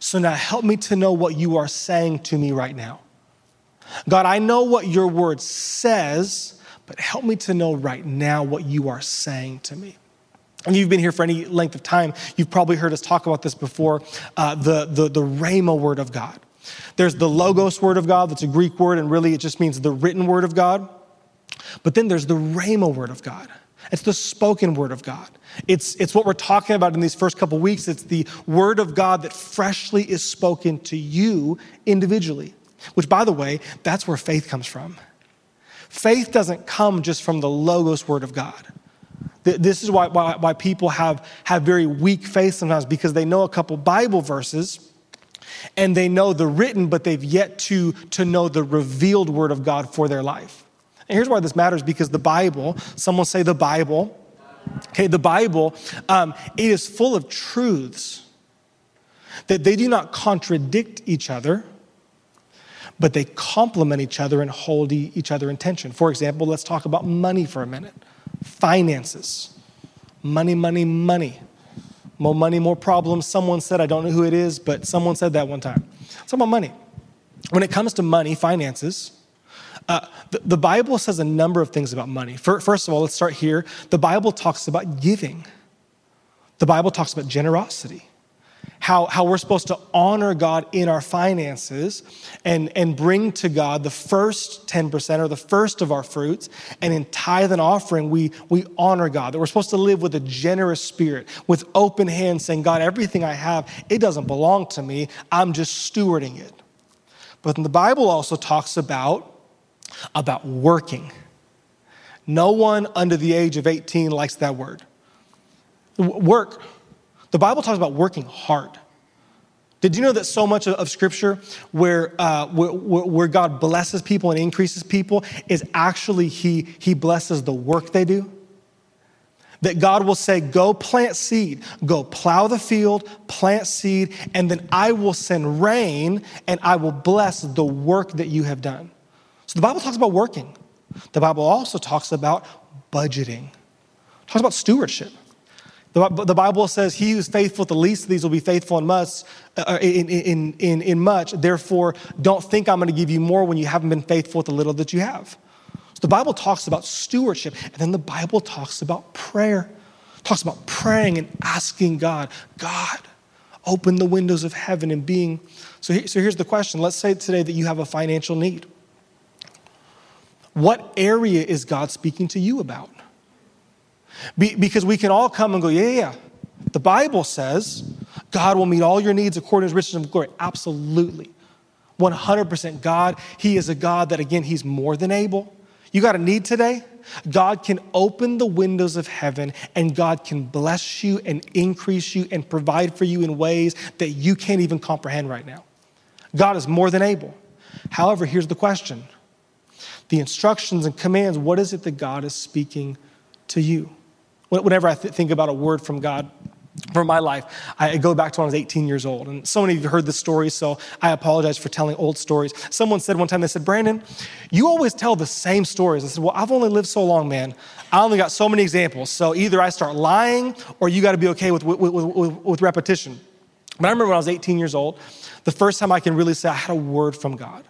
so now help me to know what you are saying to me right now. God, I know what your word says, but help me to know right now what you are saying to me. And you've been here for any length of time, you've probably heard us talk about this before uh, the, the, the Rhema word of God. There's the Logos word of God, that's a Greek word, and really it just means the written word of God. But then there's the Rhema word of God. It's the spoken word of God. It's, it's what we're talking about in these first couple weeks. It's the word of God that freshly is spoken to you individually, which, by the way, that's where faith comes from. Faith doesn't come just from the Logos word of God. This is why, why, why people have, have very weak faith sometimes because they know a couple Bible verses and they know the written, but they've yet to, to know the revealed word of God for their life. And here's why this matters because the Bible, someone say the Bible, okay, the Bible, um, it is full of truths that they do not contradict each other, but they complement each other and hold each other in tension. For example, let's talk about money for a minute finances. Money, money, money. More money, more problems. Someone said, I don't know who it is, but someone said that one time. It's about money. When it comes to money, finances, uh, the, the, Bible says a number of things about money. First of all, let's start here. The Bible talks about giving, the Bible talks about generosity how, how we're supposed to honor God in our finances and, and bring to God the first 10% or the first of our fruits. And in tithe and offering, we, we honor God. That we're supposed to live with a generous spirit, with open hands, saying, God, everything I have, it doesn't belong to me. I'm just stewarding it. But the Bible also talks about about working. No one under the age of 18 likes that word. Work. The Bible talks about working hard. Did you know that so much of, Scripture, where, uh, where, where God blesses people and increases people, is actually he, he blesses the work they do? That God will say, Go plant seed, go plow the field, plant seed, and then I will send rain and I will bless the work that you have done. So the Bible talks about working. The Bible also talks about budgeting, it talks about stewardship. The, Bible says, He who's faithful the least of these will be faithful in much, uh, in, in, in, in much. Therefore, don't think I'm going to give you more when you haven't been faithful with the little that you have. So the Bible talks about stewardship, and then the Bible talks about prayer. It talks about praying and asking God, God, open the windows of heaven and being. So, so here's the question. Let's say today that you have a financial need. What area is God speaking to you about? Be, because we can all come and go, yeah, yeah, the Bible says God will meet all your needs according to his riches and glory. Absolutely. 100% God, He is a God that, again, He's more than able. You got a need today? God can open the windows of heaven and God can bless you and increase you and provide for you in ways that you can't even comprehend right now. God is more than able. However, here's the question the instructions and commands what is it that God is speaking to you? Whenever I th- think about a word from God for my life, I go back to when I was 18 years old. And so many of you heard this story, so I apologize for telling old stories. Someone said one time, they said, Brandon, you always tell the same stories. I said, Well, I've only lived so long, man. I only got so many examples. So either I start lying or you got to be okay with, with, with, with repetition. But I remember when I was 18 years old, the first time I can really say I had a word from God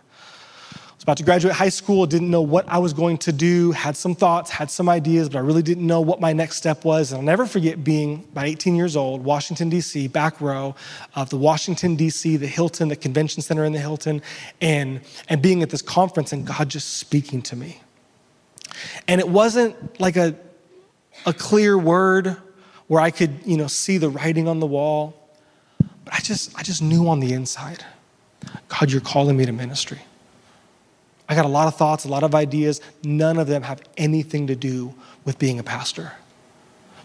about to graduate high school, didn't know what I was going to do, had some thoughts, had some ideas, but I really didn't know what my next step was. And I'll never forget being about 18 years old, Washington, D.C., back row of the Washington, D.C., the Hilton, the convention center in the Hilton, and, and being at this conference and God just speaking to me. And it wasn't like a, a clear word where I could, you know, see the writing on the wall, but I just, I just knew on the inside, God, you're calling me to ministry. I got a lot of thoughts, a lot of ideas. None of them have anything to do with being a pastor.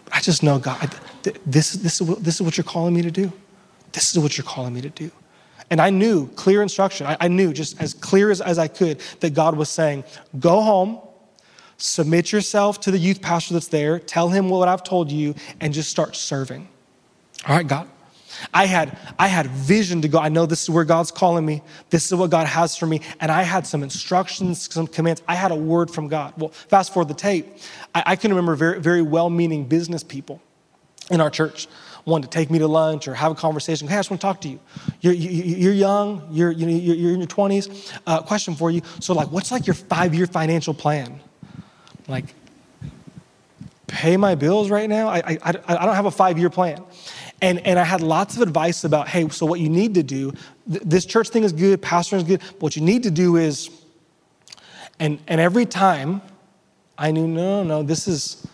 But I just know, God, this, this, is what, this is what you're calling me to do. This is what you're calling me to do. And I knew, clear instruction, I, I knew just as clear as, as I could that God was saying, go home, submit yourself to the youth pastor that's there, tell him what I've told you, and just start serving. All right, God, I had, I had vision to go. I know this is where God's calling me. This is what God has for me. And I had some instructions, some commands. I had a word from God. Well, fast forward the tape. I, I can remember very, very well meaning business people in our church wanted to take me to lunch or have a conversation. Hey, I just want to talk to you. You're, you, are young, you're, you know, you're in your 20s. Uh, question for you. So, like, what's like your five year financial plan? Like, pay my bills right now? I, I, I don't have a five year plan. And, and I had lots of advice about, hey, so what you need to do, th- this church thing is good, pastor is good, but what you need to do is, and, and every time I knew, no, no, this is,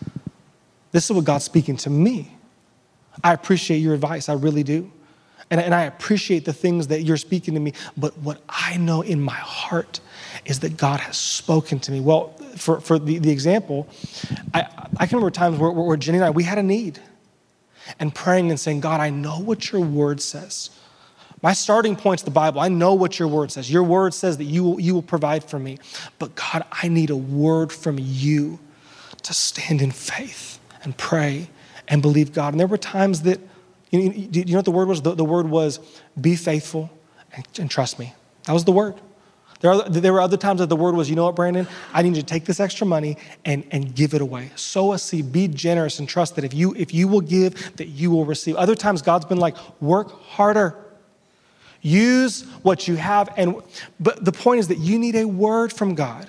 this is what God's speaking to me. I appreciate your advice, I really do. And, and I appreciate the things that you're speaking to me, but what I know in my heart is that God has spoken to me. Well, for, for the, the example, I, I can remember times where, where Jenny and I, we had a need and praying and saying, God, I know what your word says. My starting point's the Bible. I know what your word says. Your word says that you will, you will provide for me. But God, I need a word from you to stand in faith and pray and believe God. And there were times that, you know, you know what the word was? The, the word was, be faithful and, and trust me. That was the word. There, are, there were other times that the word was, you know what, Brandon? I need you to take this extra money and, and give it away. Sow a seed, be generous, and trust that if you, if you will give, that you will receive. Other times, God's been like, work harder. Use what you have. And but the point is that you need a word from God.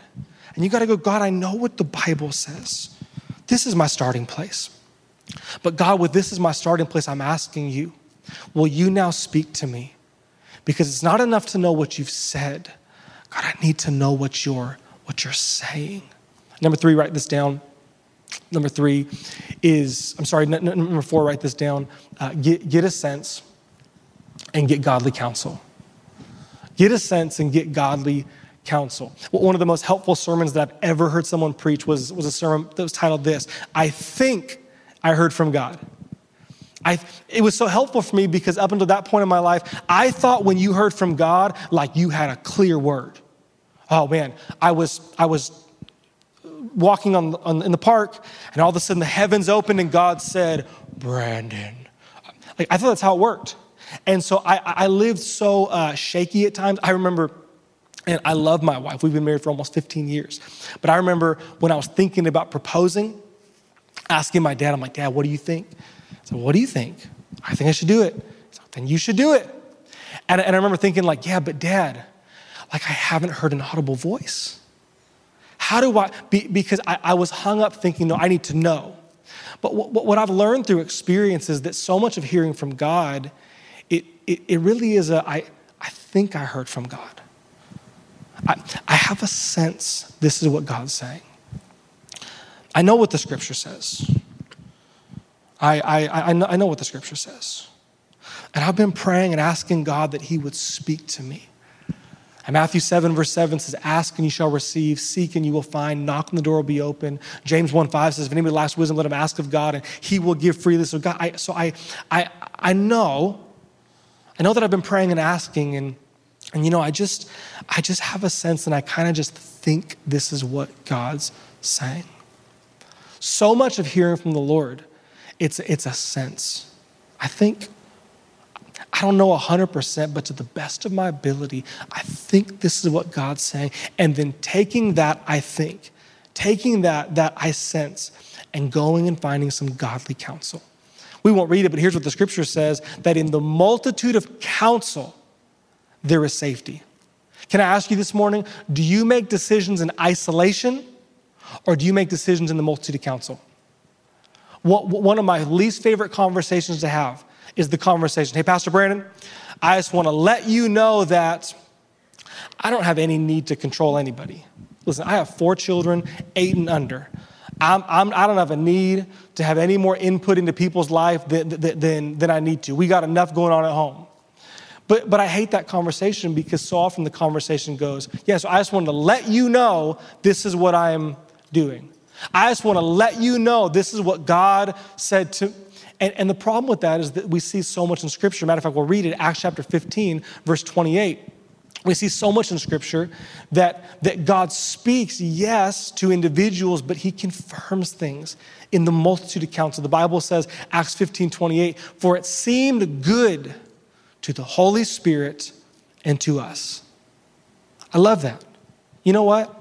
And you got to go, God, I know what the Bible says. This is my starting place. But God, with this is my starting place, I'm asking you, will you now speak to me? Because it's not enough to know what you've said. God, I need to know what you're, what you're saying. Number three, write this down. Number three is, I'm sorry, number four, write this down. Uh, get, get a sense and get godly counsel. Get a sense and get godly counsel. One of the most helpful sermons that I've ever heard someone preach was, was a sermon that was titled This I think I heard from God. I, it was so helpful for me because up until that point in my life, I thought when you heard from God, like you had a clear word. Oh man, I was, I was walking on, on, in the park, and all of a sudden the heavens opened, and God said, Brandon. Like, I thought that's how it worked. And so I, I lived so uh, shaky at times. I remember, and I love my wife. We've been married for almost 15 years. But I remember when I was thinking about proposing, asking my dad, I'm like, Dad, what do you think? Said, What do you think? I think I should do it. Said, then you should do it. And, and I remember thinking, like, yeah, but dad, like I haven't heard an audible voice. How do I, be, because I, I, was hung up thinking, no, I need to know. But what, what I've learned through experience is that so much of hearing from God, it, it, it really is a, I, I think I heard from God. I, I have a sense this is what God's saying. I know what the scripture says. I, I, I, know, I know what the scripture says. And I've been praying and asking God that He would speak to me. And Matthew 7, verse 7 says, Ask and you shall receive, seek and you will find, knock and the door will be open. James 1 5 says, If anybody lacks wisdom, let him ask of God, and he will give freely. So, God, I, so I, I, I know, I know that I've been praying and asking, and, and you know, I just, I just have a sense, and I kind of just think this is what God's saying. So much of hearing from the Lord, it's, it's a sense. I think I don't know 100%, but to the best of my ability, I think this is what God's saying. And then taking that, I think, taking that, that I sense, and going and finding some godly counsel. We won't read it, but here's what the scripture says that in the multitude of counsel, there is safety. Can I ask you this morning do you make decisions in isolation or do you make decisions in the multitude of counsel? One of my least favorite conversations to have is the conversation. Hey, Pastor Brandon, I just want to let you know that I don't have any need to control anybody. Listen, I have four children, eight and under. I'm, I'm, I do not have a need to have any more input into people's life than, than, than I need to. We got enough going on at home. But, but I hate that conversation because so often the conversation goes, yeah, so I just wanted to let you know this is what I'm doing. I just want to let you know this is what God said to, and, and the problem with that is that we see so much in Scripture. Matter of fact, we'll read it, Acts chapter 15, verse 28. We see so much in Scripture that, that God speaks, yes, to individuals, but He confirms things in the multitude of counsel. The Bible says, Acts 15, 28, for it seemed good to the Holy Spirit and to us. I love that. You know what?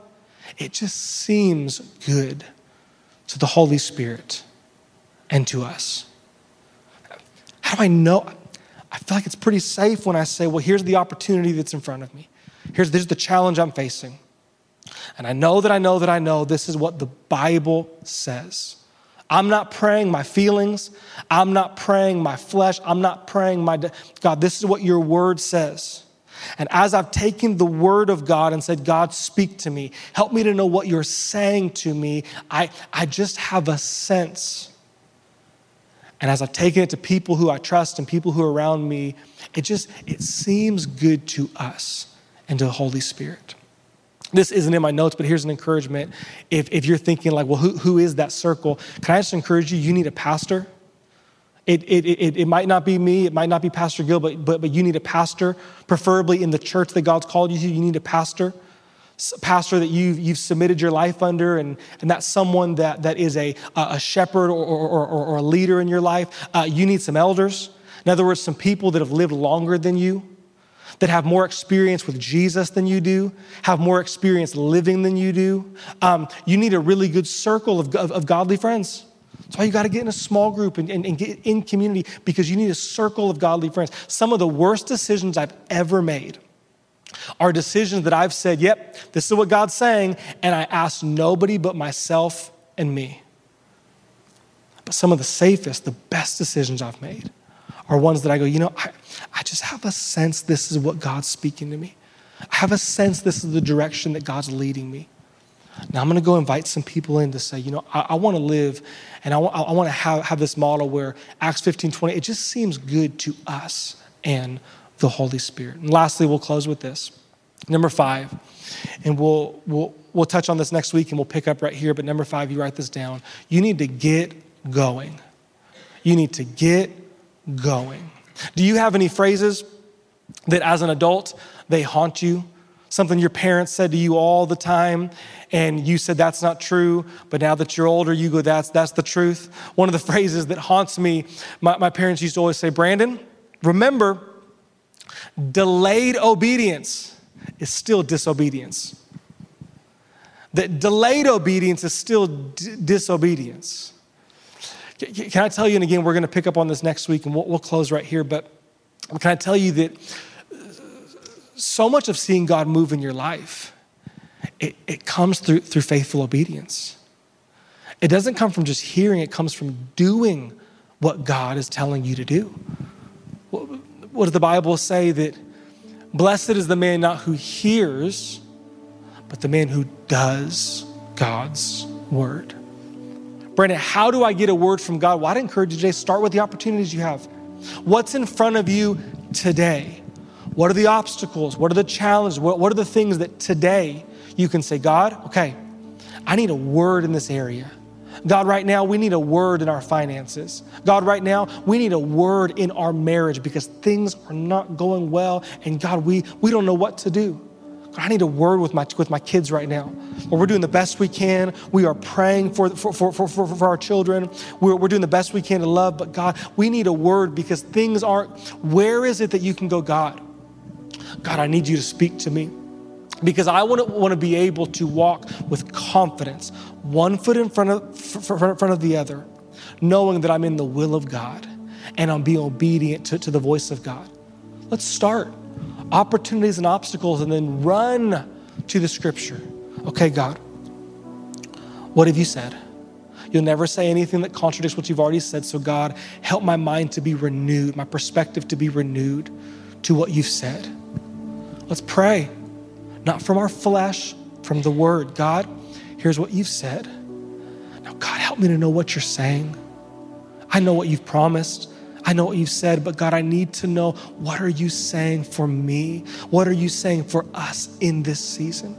It just seems good to the Holy Spirit and to us. How do I know? I feel like it's pretty safe when I say, well, here's the opportunity that's in front of me. Here's, the challenge I'm facing. And I know that I know that I know this is what the Bible says. I'm not praying my feelings. I'm not praying my flesh. I'm not praying my, de- God, this is what your word says. And as I've taken the word of God and said, God, speak to me, help me to know what you're saying to me, I, I just have a sense and as I've taken it to people who I trust and people who are around me, it just it seems good to us and to the Holy Spirit. This isn't in my notes, but here's an encouragement. If, if you're thinking like, well, who, who is that circle? Can I just encourage you? You need a pastor. It, it, it, it might not be me, it might not be Pastor Gil, but, but, but you need a pastor, preferably in the church that God's called you to. You need a pastor pastor that you've, you've submitted your life under, and, and that's someone that, that is a, a shepherd or, or, or, or a leader in your life. Uh, you need some elders. In other words, some people that have lived longer than you, that have more experience with Jesus than you do, have more experience living than you do. Um, you need a really good circle of, of, of godly friends. That's why you got to get in a small group and, and, and, get in community because you need a circle of godly friends. Some of the worst decisions I've ever made are decisions that I've said, yep, this is what God's saying, and I ask nobody but myself and me. But some of the safest, the best decisions I've made are ones that I go, you know, I, I just have a sense this is what God's speaking to me. I have a sense this is the direction that God's leading me. Now I'm going to go invite some people in to say, you know, I, I want to live and I, I want to have, have this model where Acts 15, 20, it just seems good to us and the Holy Spirit. And lastly, we'll close with this. Number five, and we'll, we'll, we'll touch on this next week and we'll pick up right here. But number five, you write this down. You need to get going. You need to get going. Do you have any phrases that as an adult, they haunt you? Something your parents said to you all the time, and you said that's not true, but now that you're older, you go, that's, that's the truth. One of the phrases that haunts me, my, my parents used to always say, Brandon, remember, delayed obedience is still disobedience. That delayed obedience is still d- disobedience. Can I tell you, and again, we're going to pick up on this next week and we'll, we'll close right here, but can I tell you that so much of seeing God move in your life, it, it comes through, through faithful obedience. It doesn't come from just hearing, it comes from doing what God is telling you to do. What, what does the Bible say? That blessed is the man not who hears, but the man who does God's word. Brandon, how do I get a word from God? Well, I'd encourage you today, start with the opportunities you have. What's in front of you today? What are the obstacles? What are the challenges? What, what are the things that today you can say, God, okay, I need a word in this area. God, right now, we need a word in our finances. God, right now, we need a word in our marriage because things are not going well. And God, we, we don't know what to do. God, I need a word with my, with my kids right now. Well, we're doing the best we can. We are praying for, for, for, for, for, our children. We're, we're doing the best we can to love. But God, we need a word because things aren't. Where is it that you can go, God? God, I need you to speak to me. Because I want to, want to be able to walk with confidence, one foot in front of, front of the other, knowing that I'm in the will of God and I'm being obedient to, to the voice of God. Let's start opportunities and obstacles and then run to the scripture. Okay, God, what have you said? You'll never say anything that contradicts what you've already said. So, God, help my mind to be renewed, my perspective to be renewed to what you've said. Let's pray, not from our flesh, from the word. God, here's what you've said. Now, God, help me to know what you're saying. I know what you've promised. I know what you've said, but God, I need to know what are you saying for me? What are you saying for us in this season?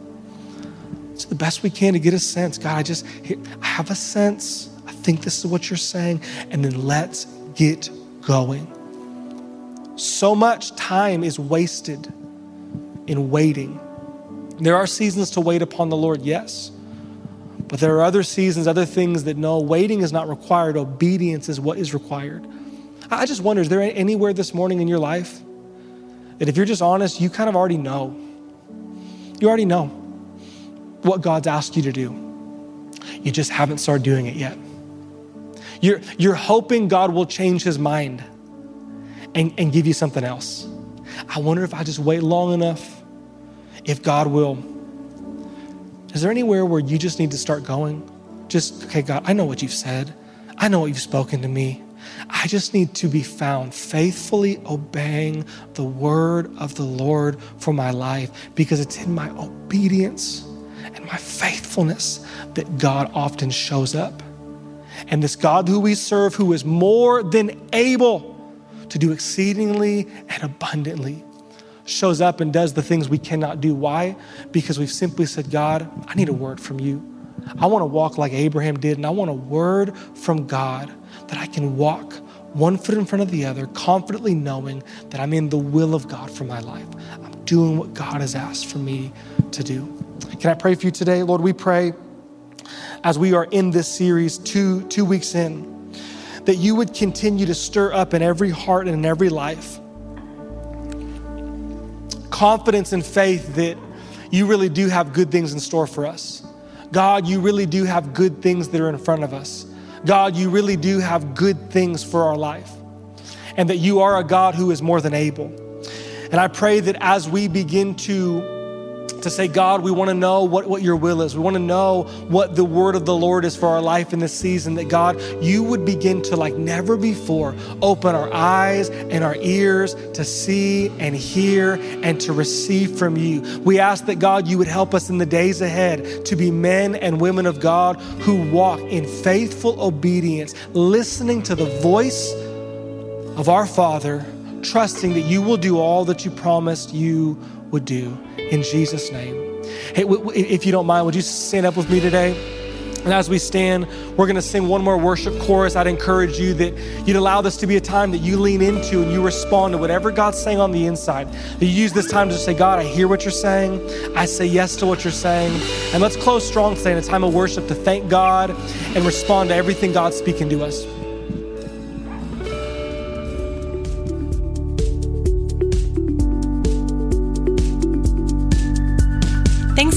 It's the best we can to get a sense. God, I just I have a sense. I think this is what you're saying. And then let's get going. So much time is wasted in waiting. There are seasons to wait upon the Lord, yes. But there are other seasons, other things that no, waiting is not required. Obedience is what is required. I just wonder is there anywhere this morning in your life that if you're just honest, you kind of already know? You already know what God's asked you to do. You just haven't started doing it yet. You're, you're hoping God will change his mind and, and give you something else. I wonder if I just wait long enough, if God will. Is there anywhere where you just need to start going? Just, okay, God, I know what you've said. I know what you've spoken to me. I just need to be found faithfully obeying the word of the Lord for my life because it's in my obedience and my faithfulness that God often shows up. And this God who we serve, who is more than able to do exceedingly and abundantly, shows up and does the things we cannot do. Why? Because we've simply said, God, I need a word from you. I want to walk like Abraham did, and I want a word from God that I can walk one foot in front of the other, confidently knowing that I'm in the will of God for my life. I'm doing what God has asked for me to do. Can I pray for you today? Lord, we pray as we are in this series, two, two weeks in, that you would continue to stir up in every heart and in every life confidence and faith that you really do have good things in store for us. God, you really do have good things that are in front of us. God, you really do have good things for our life, and that you are a God who is more than able. And I pray that as we begin to to say, God, we want to know what, what your will is. We want to know what the word of the Lord is for our life in this season. That God, you would begin to, like never before, open our eyes and our ears to see and hear and to receive from you. We ask that, God, you would help us in the days ahead to be men and women of God who walk in faithful obedience, listening to the voice of our Father, trusting that you will do all that you promised you would do. In Jesus' name, Hey, if you don't mind, would you stand up with me today? And as we stand, we're going to sing one more worship chorus. I'd encourage you that you'd allow this to be a time that you lean into and you respond to whatever God's saying on the inside. That you use this time to say, God, I hear what you're saying. I say yes to what you're saying. And let's close strong today in a time of worship to thank God and respond to everything God's speaking to us.